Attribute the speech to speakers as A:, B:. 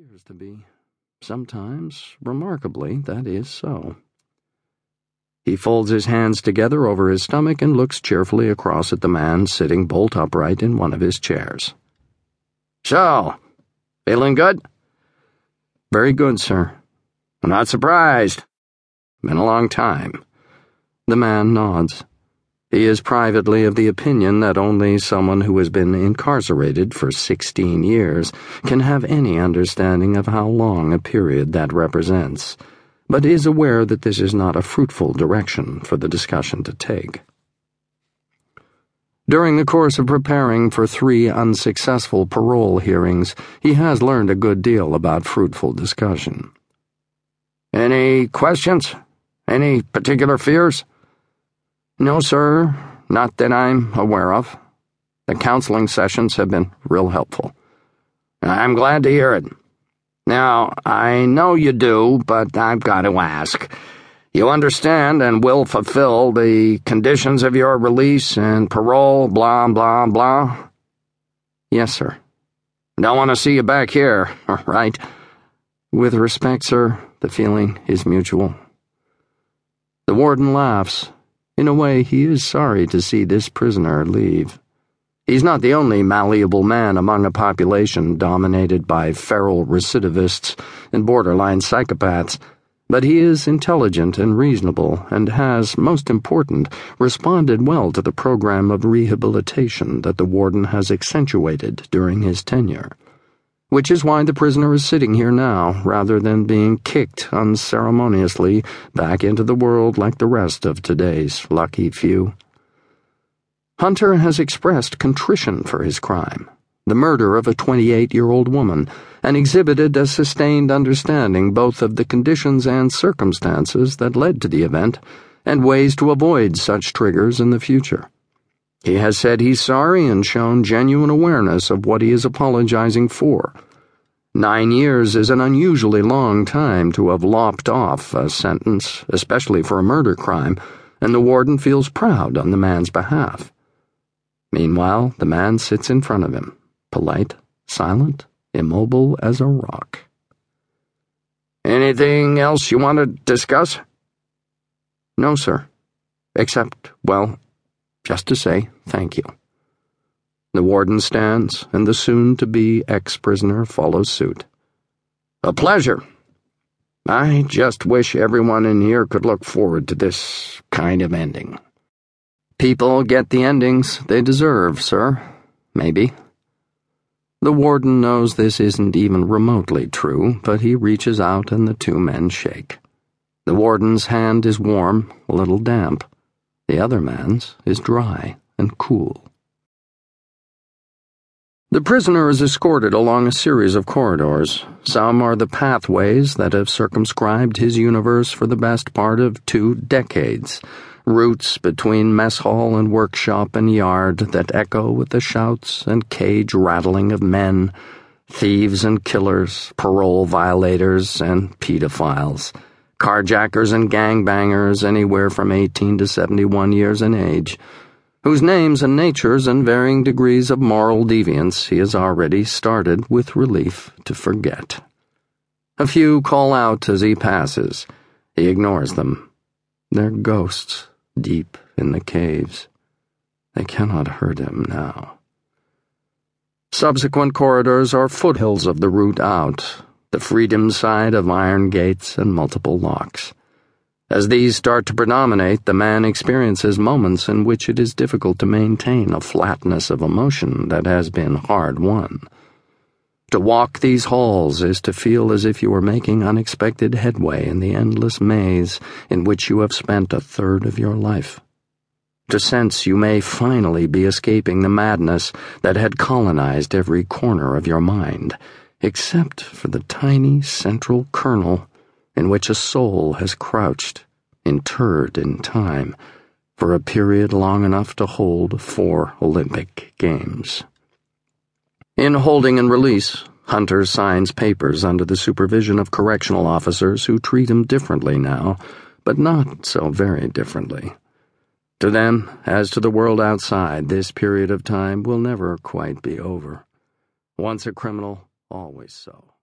A: appears to be. Sometimes, remarkably, that is so. He folds his hands together over his stomach and looks cheerfully across at the man sitting bolt upright in one of his chairs.
B: So, feeling good?
A: Very good, sir.
B: I'm not surprised. Been a long time.
A: The man nods. He is privately of the opinion that only someone who has been incarcerated for 16 years can have any understanding of how long a period that represents, but is aware that this is not a fruitful direction for the discussion to take. During the course of preparing for three unsuccessful parole hearings, he has learned a good deal about fruitful discussion.
B: Any questions? Any particular fears?
A: No, sir, not that I'm aware of. The counseling sessions have been real helpful.
B: I'm glad to hear it. Now, I know you do, but I've got to ask. You understand and will fulfill the conditions of your release and parole, blah, blah, blah?
A: Yes, sir.
B: Don't want to see you back here, right?
A: With respect, sir, the feeling is mutual. The warden laughs. In a way, he is sorry to see this prisoner leave. He's not the only malleable man among a population dominated by feral recidivists and borderline psychopaths, but he is intelligent and reasonable and has, most important, responded well to the program of rehabilitation that the warden has accentuated during his tenure which is why the prisoner is sitting here now, rather than being kicked unceremoniously back into the world like the rest of today's lucky few. Hunter has expressed contrition for his crime, the murder of a 28 year old woman, and exhibited a sustained understanding both of the conditions and circumstances that led to the event and ways to avoid such triggers in the future. He has said he's sorry and shown genuine awareness of what he is apologizing for. Nine years is an unusually long time to have lopped off a sentence, especially for a murder crime, and the warden feels proud on the man's behalf. Meanwhile, the man sits in front of him, polite, silent, immobile as a rock.
B: Anything else you want to discuss?
A: No, sir. Except, well, just to say thank you. The warden stands, and the soon to be ex prisoner follows suit.
B: A pleasure. I just wish everyone in here could look forward to this kind of ending.
A: People get the endings they deserve, sir. Maybe. The warden knows this isn't even remotely true, but he reaches out and the two men shake. The warden's hand is warm, a little damp. The other man's is dry and cool. The prisoner is escorted along a series of corridors. Some are the pathways that have circumscribed his universe for the best part of two decades, routes between mess hall and workshop and yard that echo with the shouts and cage rattling of men, thieves and killers, parole violators and pedophiles carjackers and gangbangers anywhere from 18 to 71 years in age, whose names and natures and varying degrees of moral deviance he has already started with relief to forget. A few call out as he passes. He ignores them. They're ghosts deep in the caves. They cannot hurt him now. Subsequent corridors are foothills of the route out the freedom side of iron gates and multiple locks. As these start to predominate, the man experiences moments in which it is difficult to maintain a flatness of emotion that has been hard won. To walk these halls is to feel as if you were making unexpected headway in the endless maze in which you have spent a third of your life. To sense you may finally be escaping the madness that had colonized every corner of your mind except for the tiny central kernel in which a soul has crouched, interred in time, for a period long enough to hold four Olympic Games. In holding and release, Hunter signs papers under the supervision of correctional officers who treat him differently now, but not so very differently. To them, as to the world outside, this period of time will never quite be over. Once a criminal, always so.